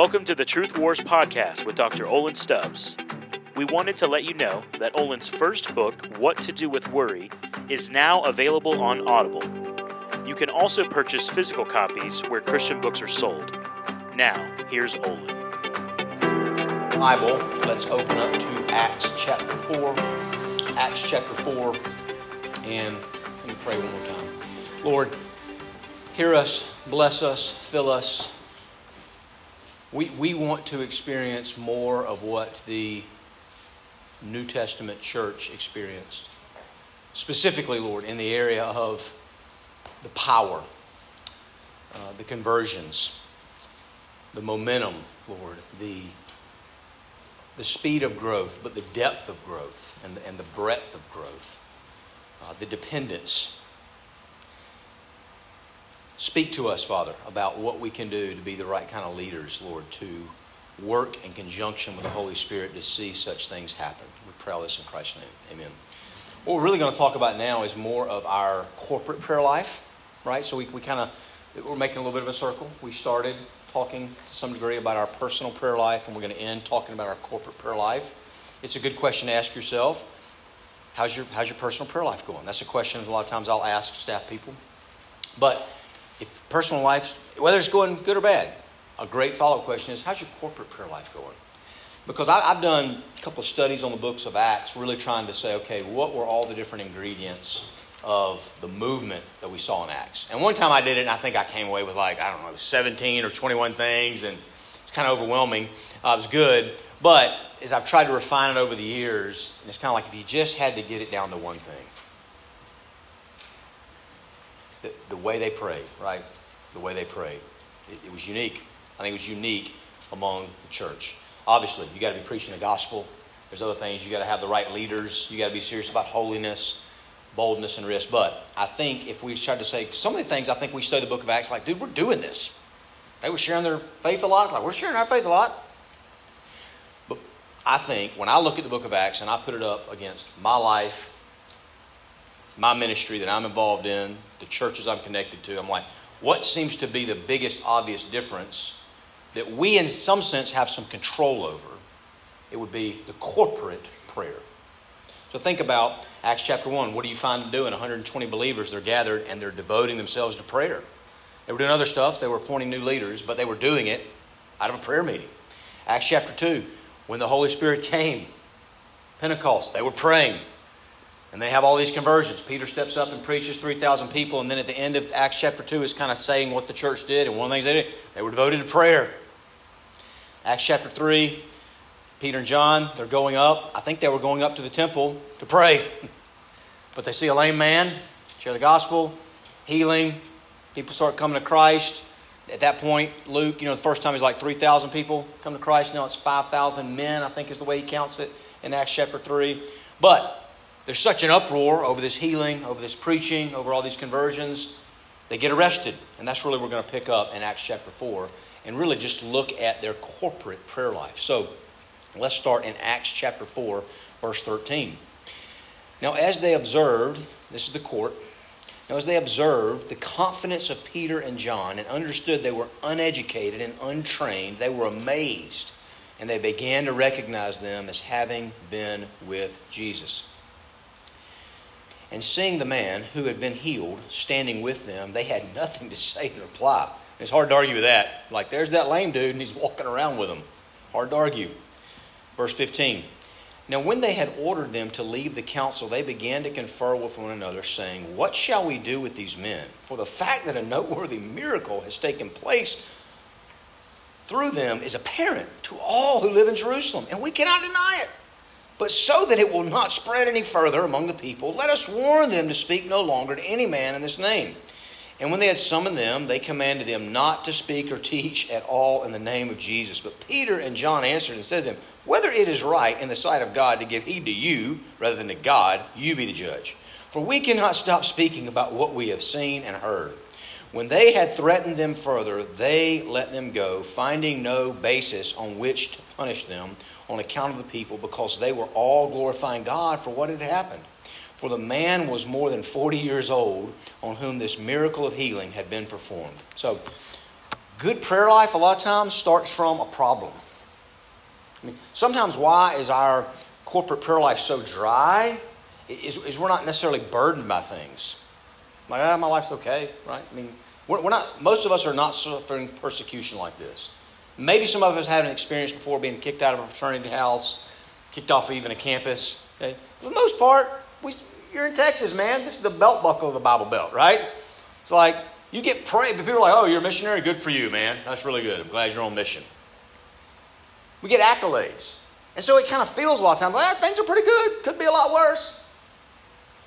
Welcome to the Truth Wars podcast with Dr. Olin Stubbs. We wanted to let you know that Olin's first book, What to Do with Worry, is now available on Audible. You can also purchase physical copies where Christian books are sold. Now, here's Olin. Bible, let's open up to Acts chapter 4. Acts chapter 4, and let me pray one more time. Lord, hear us, bless us, fill us. We, we want to experience more of what the New Testament church experienced. Specifically, Lord, in the area of the power, uh, the conversions, the momentum, Lord, the, the speed of growth, but the depth of growth and and the breadth of growth, uh, the dependence. Speak to us, Father, about what we can do to be the right kind of leaders, Lord, to work in conjunction with the Holy Spirit to see such things happen. We pray all this in Christ's name. Amen. What we're really going to talk about now is more of our corporate prayer life, right? So we, we kind of, we're making a little bit of a circle. We started talking to some degree about our personal prayer life, and we're going to end talking about our corporate prayer life. It's a good question to ask yourself. How's your, how's your personal prayer life going? That's a question a lot of times I'll ask staff people. But if personal life, whether it's going good or bad, a great follow up question is how's your corporate prayer life going? Because I, have done a couple of studies on the books of Acts, really trying to say, okay, what were all the different ingredients of the movement that we saw in Acts? And one time I did it, and I think I came away with like, I don't know, 17 or 21 things, and it's kind of overwhelming. Uh, it was good. But as I've tried to refine it over the years, and it's kind of like if you just had to get it down to one thing the, the way they prayed, right? The way they prayed. It, it was unique. I think it was unique among the church. Obviously, you got to be preaching the gospel. There's other things. You got to have the right leaders. You got to be serious about holiness, boldness, and risk. But I think if we tried to say some of the things, I think we study the book of Acts like, dude, we're doing this. They were sharing their faith a lot. Like, we're sharing our faith a lot. But I think when I look at the book of Acts and I put it up against my life, my ministry that I'm involved in, the churches I'm connected to, I'm like, what seems to be the biggest obvious difference that we, in some sense, have some control over? It would be the corporate prayer. So think about Acts chapter 1. What do you find them doing? 120 believers, they're gathered and they're devoting themselves to prayer. They were doing other stuff, they were appointing new leaders, but they were doing it out of a prayer meeting. Acts chapter 2, when the Holy Spirit came, Pentecost, they were praying. And they have all these conversions. Peter steps up and preaches 3,000 people, and then at the end of Acts chapter 2 is kind of saying what the church did. And one of the things they did, they were devoted to prayer. Acts chapter 3, Peter and John, they're going up. I think they were going up to the temple to pray. But they see a lame man, share the gospel, healing. People start coming to Christ. At that point, Luke, you know, the first time he's like 3,000 people come to Christ. Now it's 5,000 men, I think is the way he counts it in Acts chapter 3. But there's such an uproar over this healing, over this preaching, over all these conversions. They get arrested. And that's really what we're going to pick up in Acts chapter 4 and really just look at their corporate prayer life. So let's start in Acts chapter 4, verse 13. Now, as they observed, this is the court. Now, as they observed the confidence of Peter and John and understood they were uneducated and untrained, they were amazed and they began to recognize them as having been with Jesus. And seeing the man who had been healed standing with them, they had nothing to say in reply. It's hard to argue with that. Like, there's that lame dude, and he's walking around with them. Hard to argue. Verse 15. Now, when they had ordered them to leave the council, they began to confer with one another, saying, What shall we do with these men? For the fact that a noteworthy miracle has taken place through them is apparent to all who live in Jerusalem, and we cannot deny it. But so that it will not spread any further among the people, let us warn them to speak no longer to any man in this name. And when they had summoned them, they commanded them not to speak or teach at all in the name of Jesus. But Peter and John answered and said to them, Whether it is right in the sight of God to give heed to you rather than to God, you be the judge. For we cannot stop speaking about what we have seen and heard. When they had threatened them further, they let them go, finding no basis on which to punish them on account of the people because they were all glorifying God for what had happened. For the man was more than 40 years old on whom this miracle of healing had been performed. So, good prayer life, a lot of times, starts from a problem. I mean, sometimes why is our corporate prayer life so dry? Is, is we're not necessarily burdened by things. Like, ah, my life's okay, right? I mean, we're, we're not, most of us are not suffering persecution like this. Maybe some of us had an experience before being kicked out of a fraternity house, kicked off even a campus. Okay? For the most part, we, you're in Texas, man. This is the belt buckle of the Bible Belt, right? It's like you get prayed, but people are like, oh, you're a missionary? Good for you, man. That's really good. I'm glad you're on mission. We get accolades. And so it kind of feels a lot of times, well, things are pretty good. Could be a lot worse.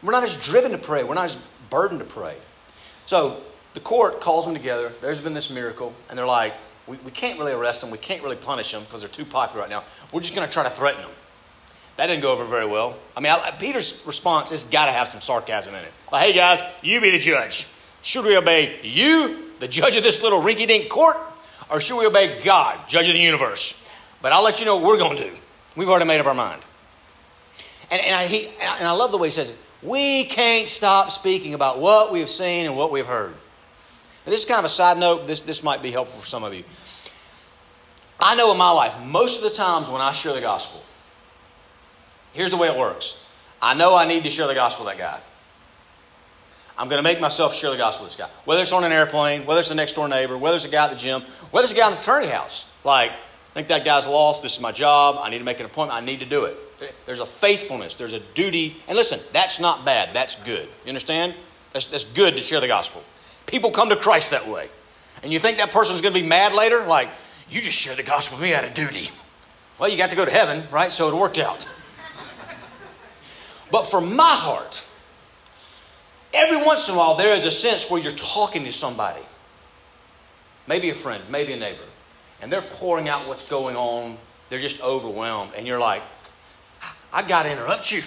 We're not as driven to pray. We're not as burdened to pray. So the court calls them together. There's been this miracle. And they're like, we, we can't really arrest them. We can't really punish them because they're too popular right now. We're just going to try to threaten them. That didn't go over very well. I mean, I, Peter's response has got to have some sarcasm in it. Like, hey guys, you be the judge. Should we obey you, the judge of this little rinky dink court, or should we obey God, judge of the universe? But I'll let you know what we're going to do. We've already made up our mind. And, and, I, he, and I love the way he says it. We can't stop speaking about what we've seen and what we've heard. Now, this is kind of a side note. This, this might be helpful for some of you. I know in my life, most of the times when I share the gospel, Here's the way it works I know I need to share the gospel with that guy. I'm going to make myself share the gospel with this guy. Whether it's on an airplane, whether it's a next door neighbor, whether it's a guy at the gym, whether it's a guy in the fraternity house. Like, I think that guy's lost. This is my job. I need to make an appointment. I need to do it. There's a faithfulness. There's a duty. And listen, that's not bad. That's good. You understand? That's, that's good to share the gospel. People come to Christ that way. And you think that person's going to be mad later? Like, you just shared the gospel with me out of duty. Well, you got to go to heaven, right? So it worked out. But for my heart, every once in a while there is a sense where you're talking to somebody, maybe a friend, maybe a neighbor, and they're pouring out what's going on. They're just overwhelmed, and you're like, I got to interrupt you.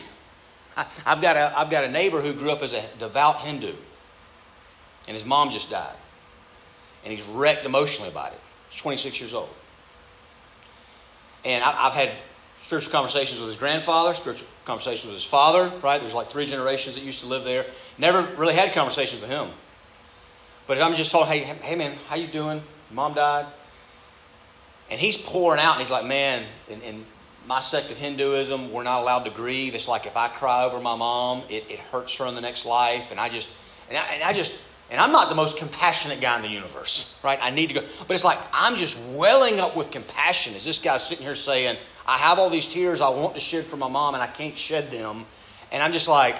I've got, a, I've got a neighbor who grew up as a devout Hindu, and his mom just died. And he's wrecked emotionally about it. He's 26 years old. And I, have had spiritual conversations with his grandfather, spiritual conversations with his father, right? There's like three generations that used to live there. Never really had conversations with him. But I'm just told, hey, hey man, how you doing? Mom died. And he's pouring out, and he's like, man, in, in my sect of Hinduism, we're not allowed to grieve. It's like if I cry over my mom, it, it hurts her in the next life. And I just, and I, and I just, and I'm not the most compassionate guy in the universe, right? I need to go. But it's like I'm just welling up with compassion as this guy's sitting here saying, I have all these tears I want to shed for my mom and I can't shed them. And I'm just like,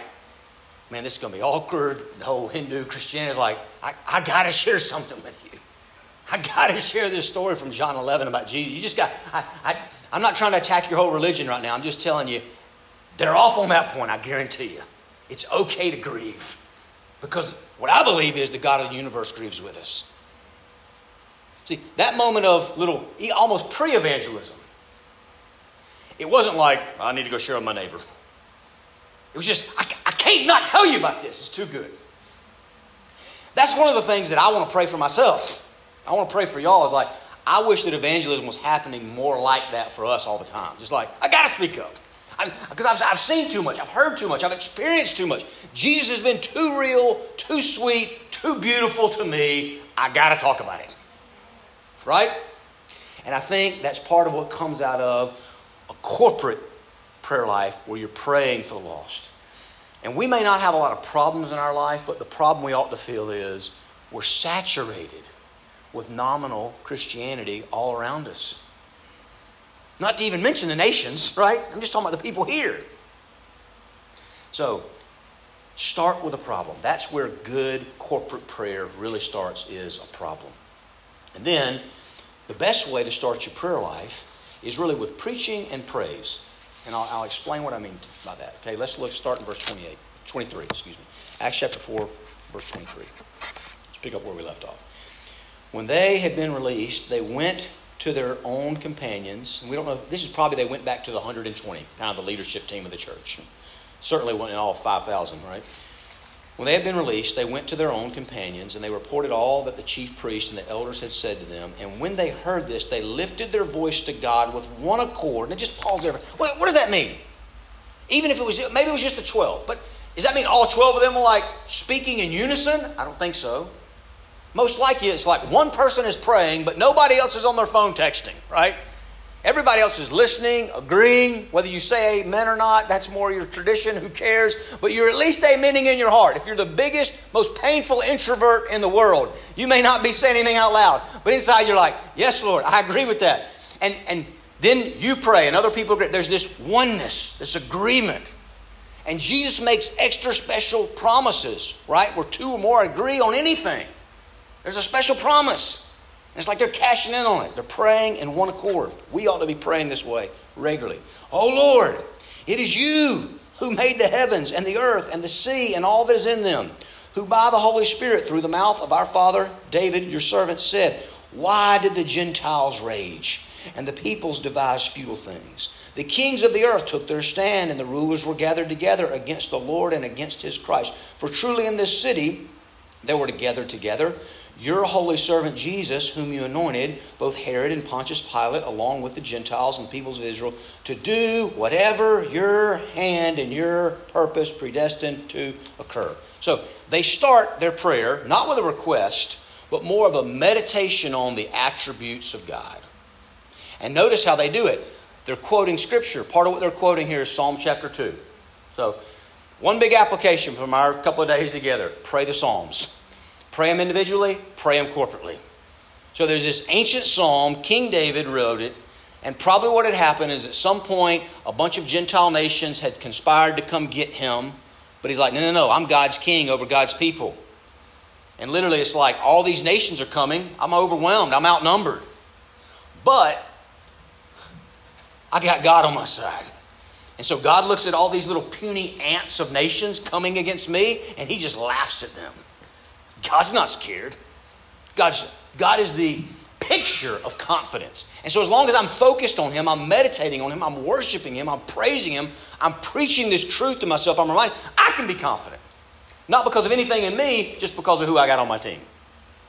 man, this is going to be awkward. The whole Hindu Christianity is like, I, I got to share something with you. I got to share this story from John 11 about Jesus. You just got, I, I, I'm not trying to attack your whole religion right now. I'm just telling you, they're off on that point, I guarantee you. It's okay to grieve. Because what I believe is the God of the universe grieves with us. See, that moment of little, almost pre evangelism, it wasn't like, I need to go share with my neighbor. It was just, I, I can't not tell you about this. It's too good. That's one of the things that I want to pray for myself. I want to pray for y'all is like, I wish that evangelism was happening more like that for us all the time. Just like, I got to speak up. Because I've, I've seen too much, I've heard too much, I've experienced too much. Jesus has been too real, too sweet, too beautiful to me. I got to talk about it. Right? And I think that's part of what comes out of a corporate prayer life where you're praying for the lost. And we may not have a lot of problems in our life, but the problem we ought to feel is we're saturated with nominal Christianity all around us. Not to even mention the nations, right? I'm just talking about the people here. So, start with a problem. That's where good corporate prayer really starts, is a problem. And then, the best way to start your prayer life is really with preaching and praise. And I'll, I'll explain what I mean by that. Okay, let's look, start in verse 28, 23, excuse me. Acts chapter 4, verse 23. Let's pick up where we left off. When they had been released, they went to their own companions. And we don't know, if, this is probably they went back to the 120, kind of the leadership team of the church. Certainly in all 5,000, right? When they had been released, they went to their own companions, and they reported all that the chief priests and the elders had said to them. And when they heard this, they lifted their voice to God with one accord. And it just pause there. What, what does that mean? Even if it was, maybe it was just the 12. But does that mean all 12 of them were like speaking in unison? I don't think so. Most likely it's like one person is praying, but nobody else is on their phone texting, right? Everybody else is listening, agreeing. Whether you say amen or not, that's more your tradition. Who cares? But you're at least amening in your heart. If you're the biggest, most painful introvert in the world, you may not be saying anything out loud. But inside you're like, yes, Lord, I agree with that. And, and then you pray and other people agree. There's this oneness, this agreement. And Jesus makes extra special promises, right? Where two or more agree on anything. There's a special promise. It's like they're cashing in on it. They're praying in one accord. We ought to be praying this way regularly. Oh Lord, it is you who made the heavens and the earth and the sea and all that is in them, who by the Holy Spirit, through the mouth of our father David, your servant, said, Why did the Gentiles rage and the peoples devise futile things? The kings of the earth took their stand, and the rulers were gathered together against the Lord and against his Christ. For truly in this city they were to gather together your holy servant Jesus, whom you anointed, both Herod and Pontius Pilate, along with the Gentiles and the peoples of Israel, to do whatever your hand and your purpose predestined to occur. So they start their prayer not with a request, but more of a meditation on the attributes of God. And notice how they do it. They're quoting Scripture. Part of what they're quoting here is Psalm chapter 2. So, one big application from our couple of days together pray the Psalms. Pray them individually, pray them corporately. So there's this ancient psalm, King David wrote it, and probably what had happened is at some point a bunch of Gentile nations had conspired to come get him, but he's like, no, no, no, I'm God's king over God's people. And literally it's like all these nations are coming, I'm overwhelmed, I'm outnumbered. But I got God on my side. And so God looks at all these little puny ants of nations coming against me, and he just laughs at them. God's not scared. God's, God is the picture of confidence. And so, as long as I'm focused on Him, I'm meditating on Him, I'm worshiping Him, I'm praising Him, I'm preaching this truth to myself, I'm reminded, I can be confident. Not because of anything in me, just because of who I got on my team.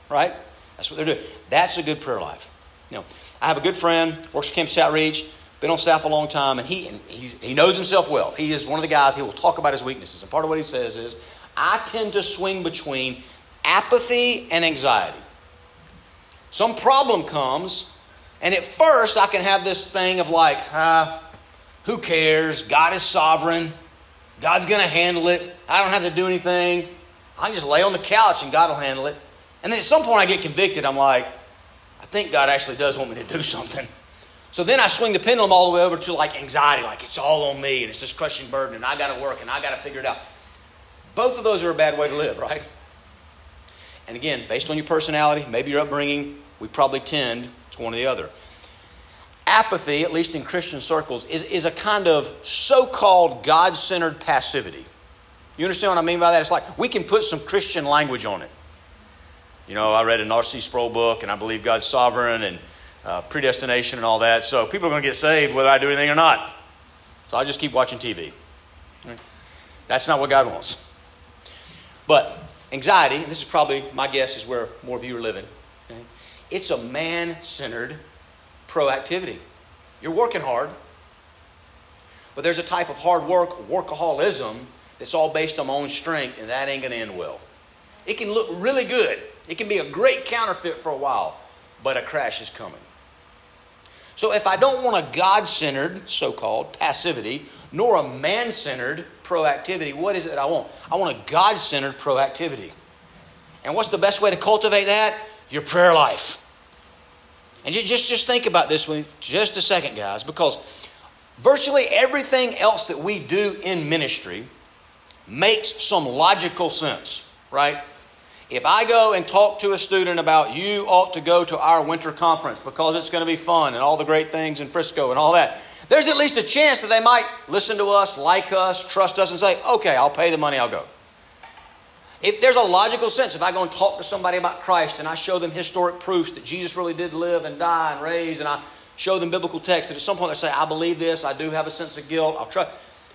Right? That's what they're doing. That's a good prayer life. You know, I have a good friend, works for Campus Outreach, been on staff a long time, and he, he knows himself well. He is one of the guys, he will talk about his weaknesses. And part of what he says is, I tend to swing between apathy and anxiety. Some problem comes, and at first I can have this thing of like, ah, who cares? God is sovereign. God's going to handle it. I don't have to do anything. I can just lay on the couch and God will handle it. And then at some point I get convicted. I'm like, I think God actually does want me to do something. So then I swing the pendulum all the way over to like anxiety, like it's all on me and it's this crushing burden and I got to work and I got to figure it out. Both of those are a bad way to live, right? And again, based on your personality, maybe your upbringing, we probably tend to one or the other. Apathy, at least in Christian circles, is, is a kind of so called God centered passivity. You understand what I mean by that? It's like we can put some Christian language on it. You know, I read an R.C. Sproul book, and I believe God's sovereign and uh, predestination and all that. So people are going to get saved whether I do anything or not. So I just keep watching TV. That's not what God wants. But Anxiety, and this is probably my guess is where more of you are living. Okay? It's a man centered proactivity. You're working hard, but there's a type of hard work, workaholism, that's all based on my own strength, and that ain't going to end well. It can look really good, it can be a great counterfeit for a while, but a crash is coming. So if I don't want a God centered, so called, passivity, nor a man centered proactivity, what is it that I want? I want a God centered proactivity. And what's the best way to cultivate that? Your prayer life. And just, just think about this one just a second, guys, because virtually everything else that we do in ministry makes some logical sense, right? If I go and talk to a student about you ought to go to our winter conference because it's going to be fun and all the great things in Frisco and all that, there's at least a chance that they might listen to us, like us, trust us, and say, okay, I'll pay the money, I'll go. If there's a logical sense, if I go and talk to somebody about Christ and I show them historic proofs that Jesus really did live and die and raise, and I show them biblical texts, that at some point they say, I believe this, I do have a sense of guilt, I'll trust.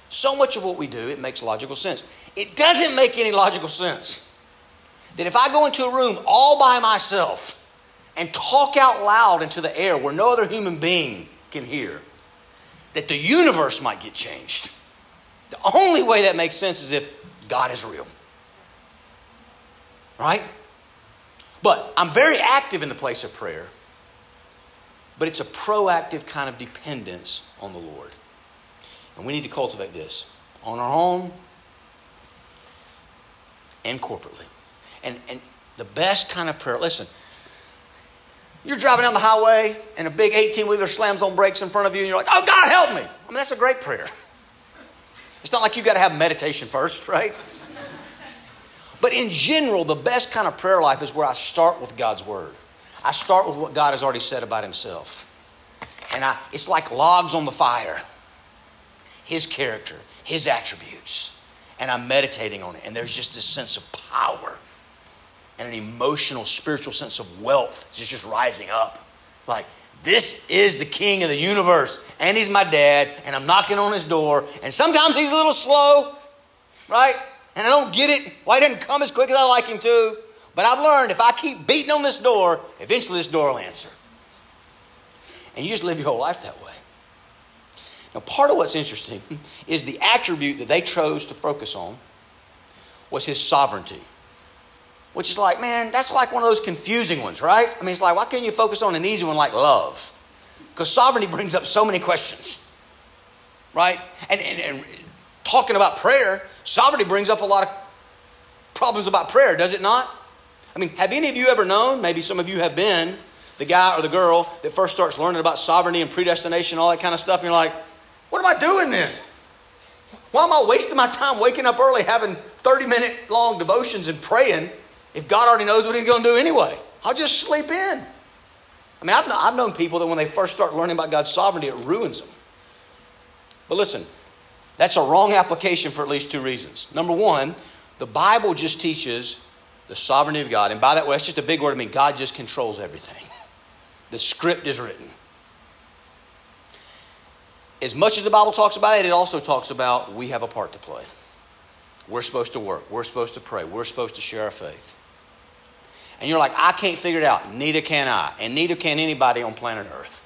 So much of what we do, it makes logical sense. It doesn't make any logical sense that if I go into a room all by myself and talk out loud into the air where no other human being can hear, that the universe might get changed. The only way that makes sense is if God is real. Right? But I'm very active in the place of prayer, but it's a proactive kind of dependence on the Lord. And we need to cultivate this on our own and corporately. And, and the best kind of prayer, listen, you're driving down the highway and a big 18 wheeler slams on brakes in front of you and you're like, oh, God, help me. I mean, that's a great prayer. It's not like you got to have meditation first, right? But in general, the best kind of prayer life is where I start with God's Word. I start with what God has already said about Himself. And I, it's like logs on the fire His character, His attributes. And I'm meditating on it. And there's just this sense of power and an emotional, spiritual sense of wealth just, just rising up. Like, this is the king of the universe, and he's my dad, and I'm knocking on his door, and sometimes he's a little slow, right? And I don't get it why he doesn't come as quick as I like him to. But I've learned if I keep beating on this door, eventually this door will answer. And you just live your whole life that way. Now, part of what's interesting is the attribute that they chose to focus on was his sovereignty. Which is like, man, that's like one of those confusing ones, right? I mean, it's like, why can't you focus on an easy one like love? Because sovereignty brings up so many questions, right? And, and, and talking about prayer, sovereignty brings up a lot of problems about prayer, does it not? I mean, have any of you ever known, maybe some of you have been, the guy or the girl that first starts learning about sovereignty and predestination, all that kind of stuff, and you're like, what am I doing then? Why am I wasting my time waking up early, having 30 minute long devotions and praying if God already knows what He's going to do anyway? I'll just sleep in. I mean, I've, I've known people that when they first start learning about God's sovereignty, it ruins them. But listen, that's a wrong application for at least two reasons. Number one, the Bible just teaches the sovereignty of God. And by that way, it's just a big word. I mean, God just controls everything. The script is written. As much as the Bible talks about it, it also talks about we have a part to play. We're supposed to work. We're supposed to pray. We're supposed to share our faith. And you're like, I can't figure it out. Neither can I. And neither can anybody on planet Earth.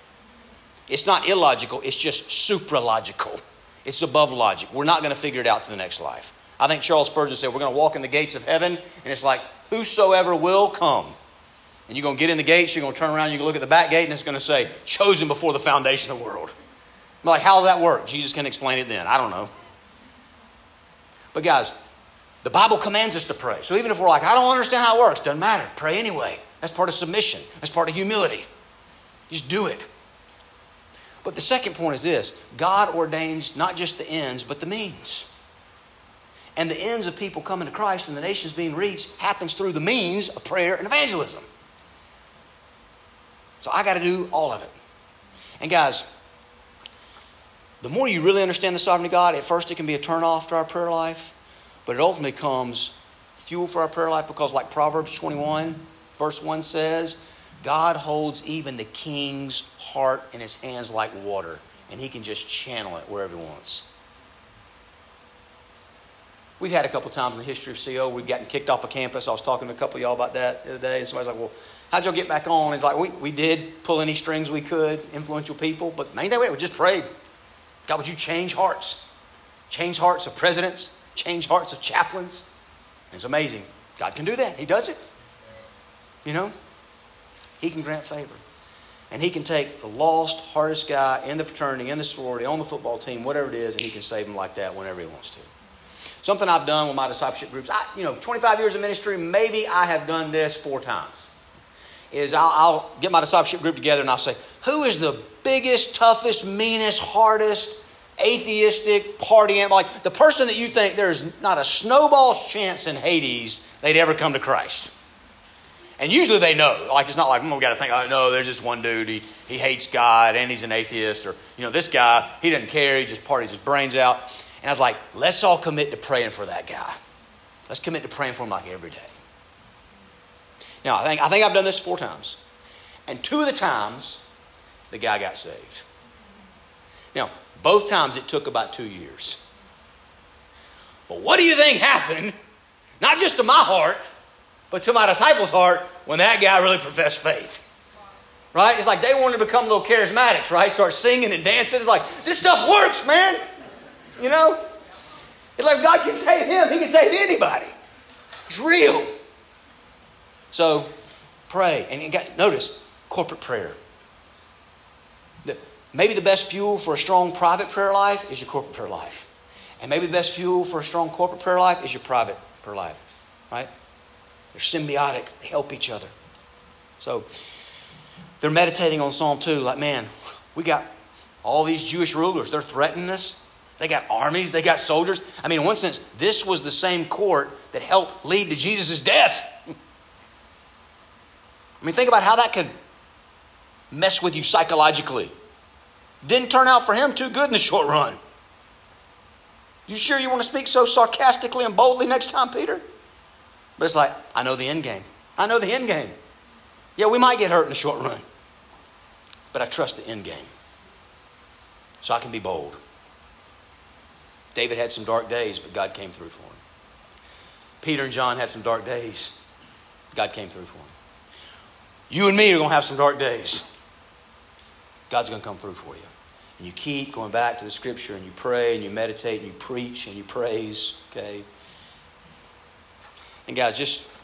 It's not illogical, it's just supralogical. It's above logic. We're not going to figure it out to the next life. I think Charles Spurgeon said, We're going to walk in the gates of heaven, and it's like, Whosoever will come. And you're going to get in the gates, you're going to turn around, you're going to look at the back gate, and it's going to say, Chosen before the foundation of the world. I'm like, how does that work? Jesus can explain it then. I don't know. But guys, the Bible commands us to pray. So even if we're like, I don't understand how it works, doesn't matter. Pray anyway. That's part of submission. That's part of humility. Just do it. But the second point is this God ordains not just the ends, but the means. And the ends of people coming to Christ and the nations being reached happens through the means of prayer and evangelism. So I got to do all of it. And guys, the more you really understand the sovereignty of God, at first it can be a turnoff to our prayer life, but it ultimately comes fuel for our prayer life because, like Proverbs 21, verse 1 says, God holds even the king's heart in his hands like water, and he can just channel it wherever he wants. We've had a couple times in the history of CO, we've gotten kicked off a of campus. I was talking to a couple of y'all about that the other day, and somebody's like, Well, how'd y'all get back on? It's like, we, we did pull any strings we could, influential people, but main thing we, we just prayed. God, would you change hearts? Change hearts of presidents, change hearts of chaplains. It's amazing. God can do that. He does it. You know? He can grant favor. And he can take the lost, hardest guy in the fraternity, in the sorority, on the football team, whatever it is, and he can save him like that whenever he wants to. Something I've done with my discipleship groups, I, you know, 25 years of ministry, maybe I have done this four times. Is I'll, I'll get my discipleship group together and I'll say, who is the biggest, toughest, meanest, hardest, atheistic, party animal? Like the person that you think there's not a snowball's chance in Hades they'd ever come to Christ. And usually they know. Like it's not like, mm, we got to think, oh, no, there's just one dude. He, he hates God and he's an atheist. Or, you know, this guy, he doesn't care. He just parties his brains out. And I was like, let's all commit to praying for that guy. Let's commit to praying for him like every day. Now, I think, I think I've done this four times. And two of the times, the guy got saved. Now, both times it took about two years. But what do you think happened? Not just to my heart, but to my disciples' heart when that guy really professed faith. Right? It's like they wanted to become little charismatics, right? Start singing and dancing. It's like, this stuff works, man. You know? It's like God can save him, he can save anybody. It's real. So, Pray. And you got, notice, corporate prayer. Maybe the best fuel for a strong private prayer life is your corporate prayer life. And maybe the best fuel for a strong corporate prayer life is your private prayer life. Right? They're symbiotic, they help each other. So they're meditating on Psalm 2, like, man, we got all these Jewish rulers. They're threatening us. They got armies, they got soldiers. I mean, in one sense, this was the same court that helped lead to Jesus' death. I mean, think about how that could mess with you psychologically. Didn't turn out for him too good in the short run. You sure you want to speak so sarcastically and boldly next time, Peter? But it's like, I know the end game. I know the end game. Yeah, we might get hurt in the short run, but I trust the end game. So I can be bold. David had some dark days, but God came through for him. Peter and John had some dark days. God came through for them. You and me are going to have some dark days. God's going to come through for you. And you keep going back to the scripture and you pray and you meditate and you preach and you praise, okay? And guys, just,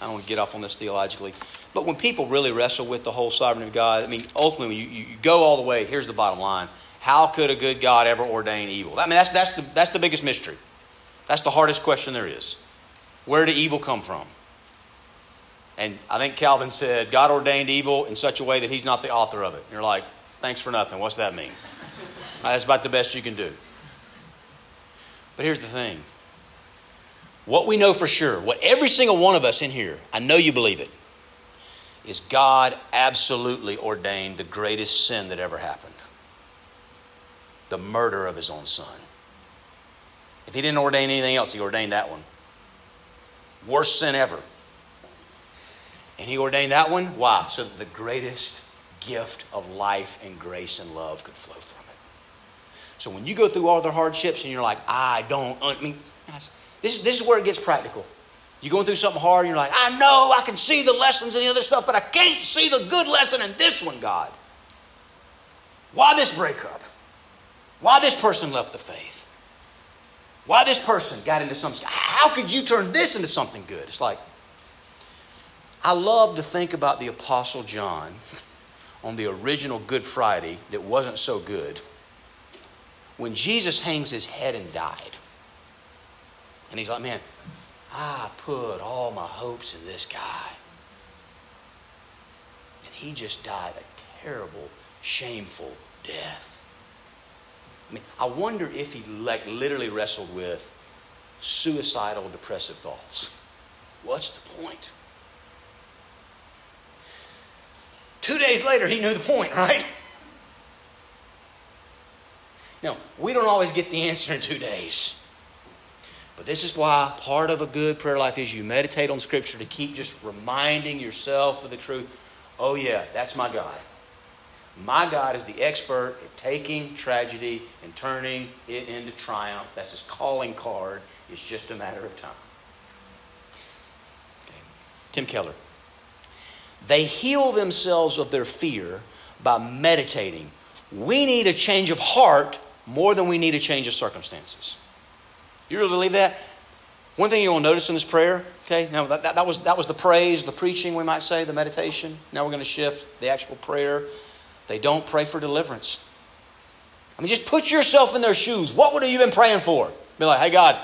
I don't want to get off on this theologically, but when people really wrestle with the whole sovereignty of God, I mean, ultimately, you, you go all the way, here's the bottom line. How could a good God ever ordain evil? I mean, that's, that's, the, that's the biggest mystery. That's the hardest question there is. Where did evil come from? And I think Calvin said, God ordained evil in such a way that he's not the author of it. And you're like, thanks for nothing. What's that mean? That's about the best you can do. But here's the thing what we know for sure, what every single one of us in here, I know you believe it, is God absolutely ordained the greatest sin that ever happened the murder of his own son. If he didn't ordain anything else, he ordained that one. Worst sin ever. And he ordained that one. Why? So that the greatest gift of life and grace and love could flow from it. So when you go through all the hardships and you're like, I don't, I mean, this, is this is where it gets practical. You're going through something hard and you're like, I know I can see the lessons and the other stuff, but I can't see the good lesson in this one, God. Why this breakup? Why this person left the faith? Why this person got into some. How could you turn this into something good? It's like, I love to think about the Apostle John on the original Good Friday that wasn't so good when Jesus hangs his head and died. And he's like, man, I put all my hopes in this guy. And he just died a terrible, shameful death. I mean, I wonder if he like literally wrestled with suicidal, depressive thoughts. What's the point? Two days later, he knew the point, right? Now, we don't always get the answer in two days. But this is why part of a good prayer life is you meditate on Scripture to keep just reminding yourself of the truth. Oh, yeah, that's my God. My God is the expert at taking tragedy and turning it into triumph. That's his calling card. It's just a matter of time. Okay. Tim Keller. They heal themselves of their fear by meditating. We need a change of heart more than we need a change of circumstances. You really believe that? One thing you'll notice in this prayer, okay, now that, that, that, was, that was the praise, the preaching, we might say, the meditation. Now we're going to shift the actual prayer. They don't pray for deliverance. I mean, just put yourself in their shoes. What would have you been praying for? Be like, hey, God,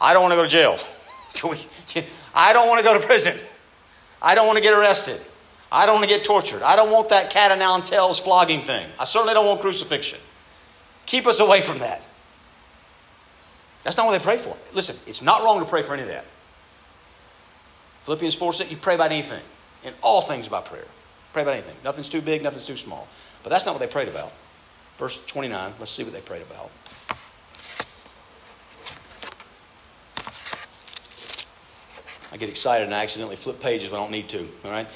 I don't want to go to jail. Can we, can, I don't want to go to prison. I don't want to get arrested. I don't want to get tortured. I don't want that cat o' nine tails flogging thing. I certainly don't want crucifixion. Keep us away from that. That's not what they pray for. Listen, it's not wrong to pray for any of that. Philippians 4 says you pray about anything. In all things about prayer. Pray about anything. Nothing's too big, nothing's too small. But that's not what they prayed about. Verse 29, let's see what they prayed about. I get excited and I accidentally flip pages when I don't need to. All right?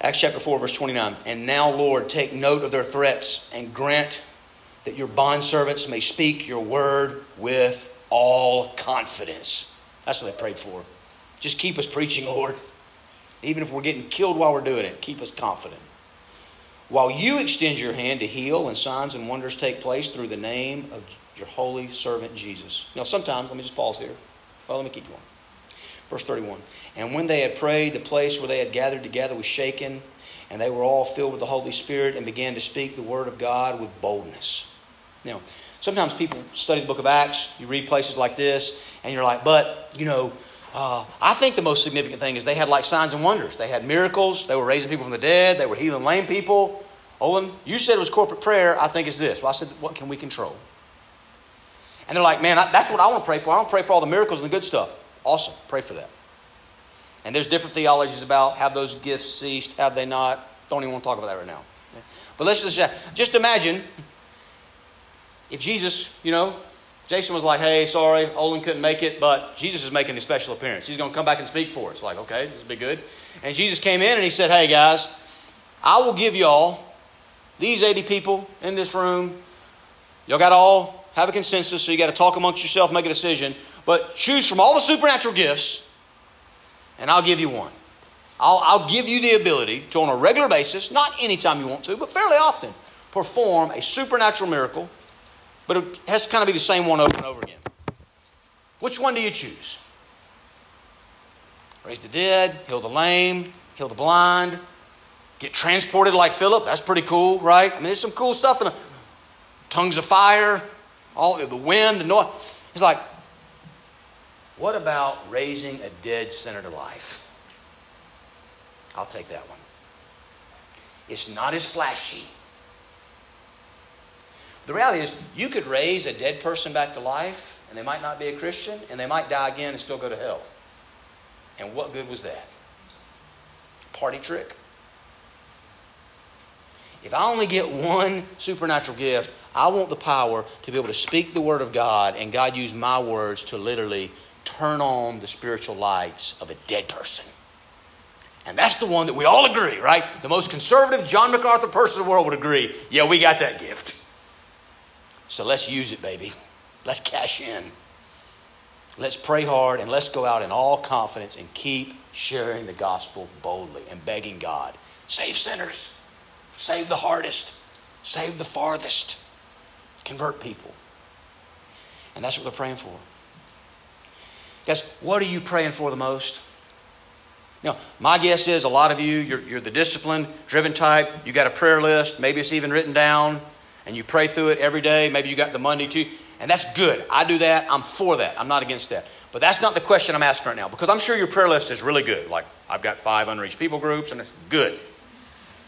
Acts chapter 4, verse 29. And now, Lord, take note of their threats and grant that your bondservants may speak your word with all confidence. That's what they prayed for. Just keep us preaching, Lord. Even if we're getting killed while we're doing it, keep us confident. While you extend your hand to heal and signs and wonders take place through the name of your holy servant Jesus. Now, sometimes, let me just pause here. Well, let me keep going. Verse 31. And when they had prayed, the place where they had gathered together was shaken, and they were all filled with the Holy Spirit and began to speak the word of God with boldness. Now, sometimes people study the book of Acts, you read places like this, and you're like, but, you know, uh, I think the most significant thing is they had like signs and wonders. They had miracles, they were raising people from the dead, they were healing lame people. Olin, you said it was corporate prayer. I think it's this. Well, I said, what can we control? And they're like, man, that's what I want to pray for. I want to pray for all the miracles and the good stuff. Awesome. Pray for that. And there's different theologies about have those gifts ceased, have they not. Don't even want to talk about that right now. But let's just, just imagine if Jesus, you know, Jason was like, hey, sorry, Olin couldn't make it, but Jesus is making a special appearance. He's going to come back and speak for us. Like, okay, this will be good. And Jesus came in and he said, hey, guys, I will give y'all, these 80 people in this room, y'all got to all have a consensus, so you got to talk amongst yourself, make a decision. But choose from all the supernatural gifts, and I'll give you one. I'll, I'll give you the ability to, on a regular basis, not anytime you want to, but fairly often, perform a supernatural miracle, but it has to kind of be the same one over and over again. Which one do you choose? Raise the dead, heal the lame, heal the blind, get transported like Philip. That's pretty cool, right? I mean, there's some cool stuff in the tongues of fire, all the wind, the noise. It's like, what about raising a dead sinner to life? I'll take that one. It's not as flashy. The reality is, you could raise a dead person back to life, and they might not be a Christian, and they might die again and still go to hell. And what good was that? Party trick. If I only get one supernatural gift, I want the power to be able to speak the word of God and God use my words to literally turn on the spiritual lights of a dead person. And that's the one that we all agree, right? The most conservative John MacArthur person in the world would agree. Yeah, we got that gift. So let's use it, baby. Let's cash in. Let's pray hard and let's go out in all confidence and keep sharing the gospel boldly and begging God. Save sinners. Save the hardest. Save the farthest. Convert people. And that's what they're praying for. Guys, what are you praying for the most? Now, my guess is a lot of you, you're, you're the disciplined, driven type. You got a prayer list. Maybe it's even written down, and you pray through it every day. Maybe you got the Monday too. And that's good. I do that. I'm for that. I'm not against that. But that's not the question I'm asking right now because I'm sure your prayer list is really good. Like, I've got five unreached people groups, and it's good.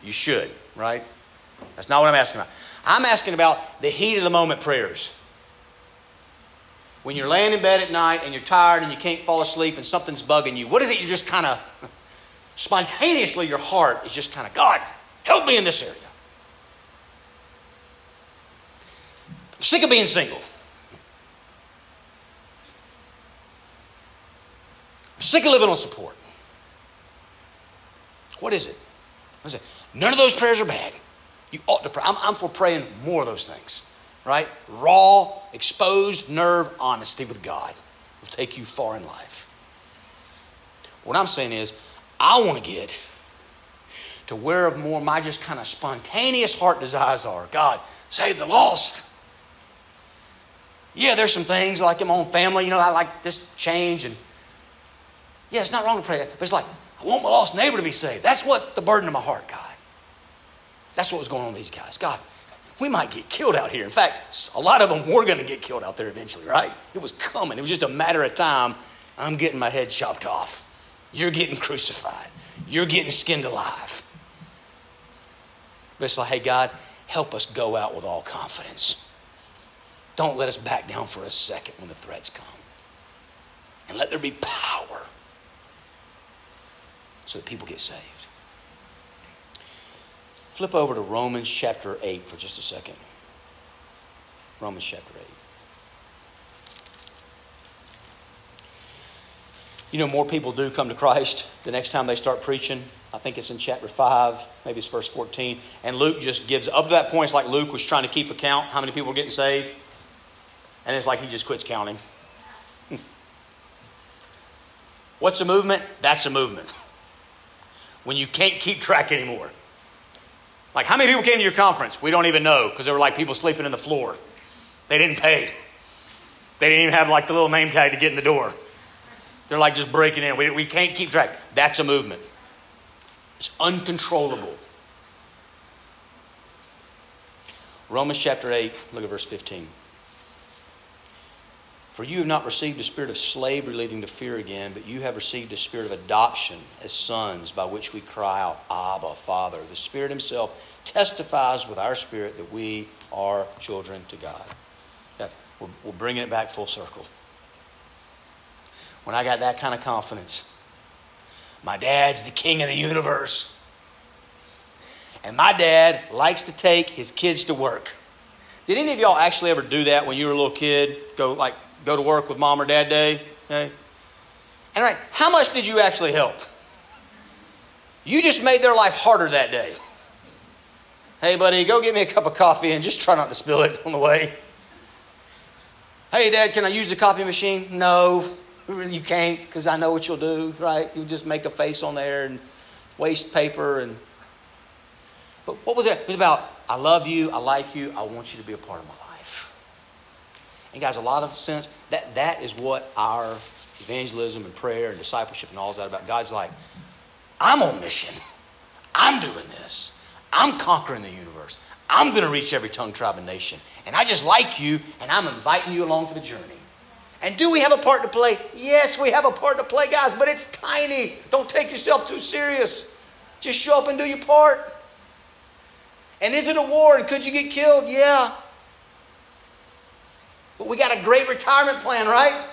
You should right? That's not what I'm asking about. I'm asking about the heat of the moment prayers. When you're laying in bed at night and you're tired and you can't fall asleep and something's bugging you, what is it you just kind of spontaneously your heart is just kind of, God, help me in this area. I'm sick of being single. I'm sick of living on support. What is it? It? None of those prayers are bad. You ought to pray. I'm, I'm for praying more of those things, right? Raw, exposed nerve honesty with God will take you far in life. What I'm saying is, I want to get to where of more my just kind of spontaneous heart desires are. God, save the lost. Yeah, there's some things like in my own family, you know, I like this change and yeah, it's not wrong to pray, that, but it's like I want my lost neighbor to be saved. That's what the burden of my heart, God. That's what was going on with these guys. God, we might get killed out here. In fact, a lot of them were going to get killed out there eventually, right? It was coming. It was just a matter of time. I'm getting my head chopped off. You're getting crucified. You're getting skinned alive. But it's like, hey, God, help us go out with all confidence. Don't let us back down for a second when the threats come. And let there be power so that people get saved. Flip over to Romans chapter 8 for just a second. Romans chapter 8. You know, more people do come to Christ the next time they start preaching. I think it's in chapter 5, maybe it's verse 14. And Luke just gives, up to that point, it's like Luke was trying to keep account how many people were getting saved. And it's like he just quits counting. What's a movement? That's a movement. When you can't keep track anymore. Like, how many people came to your conference? We don't even know because there were like people sleeping in the floor. They didn't pay. They didn't even have like the little name tag to get in the door. They're like just breaking in. We, we can't keep track. That's a movement. It's uncontrollable. Romans chapter 8, look at verse 15. For you have not received a spirit of slavery leading to fear again, but you have received a spirit of adoption as sons, by which we cry out, Abba, Father. The Spirit Himself testifies with our spirit that we are children to God. We're, we're bringing it back full circle. When I got that kind of confidence, my dad's the king of the universe. And my dad likes to take his kids to work. Did any of y'all actually ever do that when you were a little kid? Go like go to work with mom or dad day? Okay. And right, how much did you actually help? You just made their life harder that day. Hey, buddy, go get me a cup of coffee and just try not to spill it on the way. Hey, Dad, can I use the copy machine? No, you can't because I know what you'll do, right? You'll just make a face on there and waste paper. And But what was it? It was about, I love you, I like you, I want you to be a part of my. And guys, a lot of sense, that, that is what our evangelism and prayer and discipleship and all is that about. God's like, I'm on mission. I'm doing this. I'm conquering the universe. I'm going to reach every tongue, tribe, and nation. And I just like you, and I'm inviting you along for the journey. And do we have a part to play? Yes, we have a part to play, guys, but it's tiny. Don't take yourself too serious. Just show up and do your part. And is it a war? And could you get killed? Yeah. But we got a great retirement plan, right?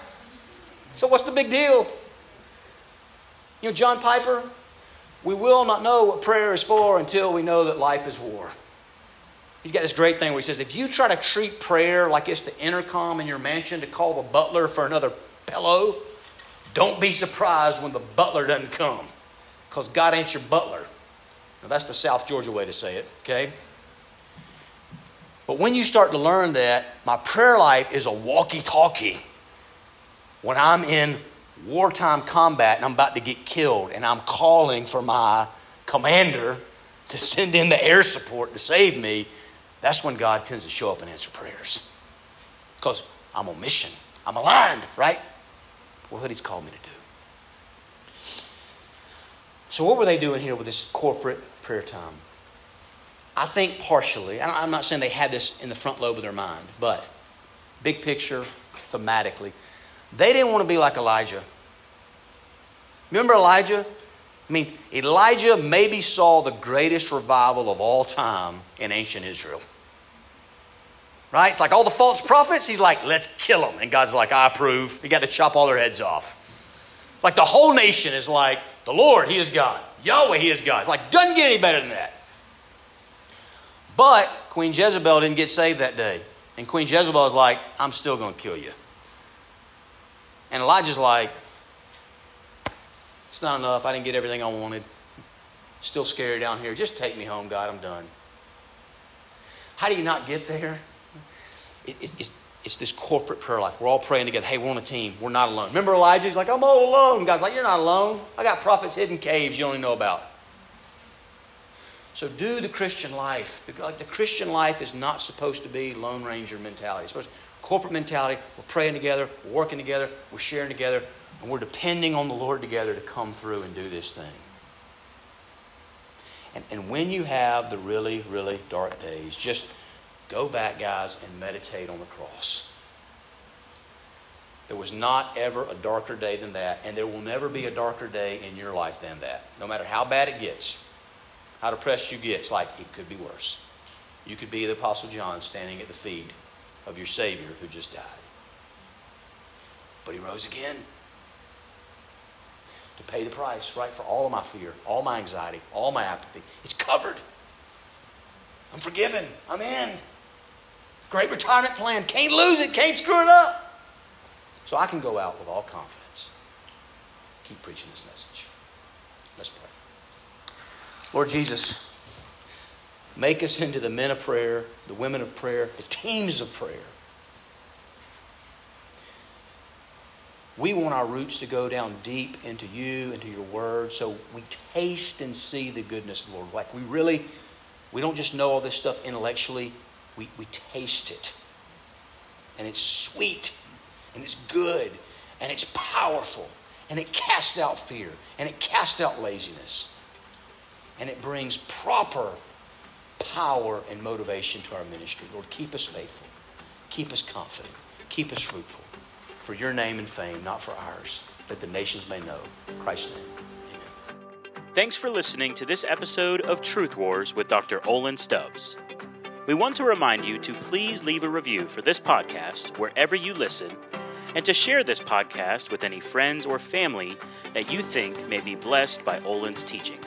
So what's the big deal? You know, John Piper, we will not know what prayer is for until we know that life is war. He's got this great thing where he says, if you try to treat prayer like it's the intercom in your mansion to call the butler for another pillow, don't be surprised when the butler doesn't come because God ain't your butler. Now, that's the South Georgia way to say it, okay? But when you start to learn that my prayer life is a walkie talkie, when I'm in wartime combat and I'm about to get killed and I'm calling for my commander to send in the air support to save me, that's when God tends to show up and answer prayers. Because I'm on mission. I'm aligned, right? With what He's called me to do. So, what were they doing here with this corporate prayer time? I think partially, I'm not saying they had this in the front lobe of their mind, but big picture, thematically, they didn't want to be like Elijah. Remember Elijah? I mean, Elijah maybe saw the greatest revival of all time in ancient Israel. Right? It's like all the false prophets, he's like, let's kill them. And God's like, I approve. You got to chop all their heads off. Like the whole nation is like, the Lord, He is God. Yahweh, He is God. It's like, doesn't get any better than that. But Queen Jezebel didn't get saved that day. And Queen Jezebel is like, I'm still going to kill you. And Elijah's like, it's not enough. I didn't get everything I wanted. Still scary down here. Just take me home, God. I'm done. How do you not get there? It, it, it's, it's this corporate prayer life. We're all praying together. Hey, we're on a team. We're not alone. Remember Elijah? He's like, I'm all alone. God's like, You're not alone. I got prophets hidden caves you only know about. So do the Christian life. The, the Christian life is not supposed to be Lone Ranger mentality. It's supposed to, corporate mentality. We're praying together. We're working together. We're sharing together. And we're depending on the Lord together to come through and do this thing. And, and when you have the really, really dark days, just go back, guys, and meditate on the cross. There was not ever a darker day than that, and there will never be a darker day in your life than that. No matter how bad it gets, how depressed you get, it's like it could be worse. You could be the Apostle John standing at the feet of your Savior who just died. But he rose again to pay the price, right, for all of my fear, all my anxiety, all my apathy. It's covered. I'm forgiven. I'm in. Great retirement plan. Can't lose it. Can't screw it up. So I can go out with all confidence. Keep preaching this message. Lord Jesus, make us into the men of prayer, the women of prayer, the teams of prayer We want our roots to go down deep into you, into your word, so we taste and see the goodness of the Lord. Like we really, we don't just know all this stuff intellectually, we, we taste it. And it's sweet, and it's good, and it's powerful, and it casts out fear, and it casts out laziness, and it brings proper power and motivation to our ministry. Lord, keep us faithful, keep us confident, keep us fruitful for your name and fame, not for ours, that the nations may know. Christ's name. Amen. Thanks for listening to this episode of Truth Wars with Dr. Olin Stubbs. We want to remind you to please leave a review for this podcast wherever you listen and to share this podcast with any friends or family that you think may be blessed by Olin's teaching.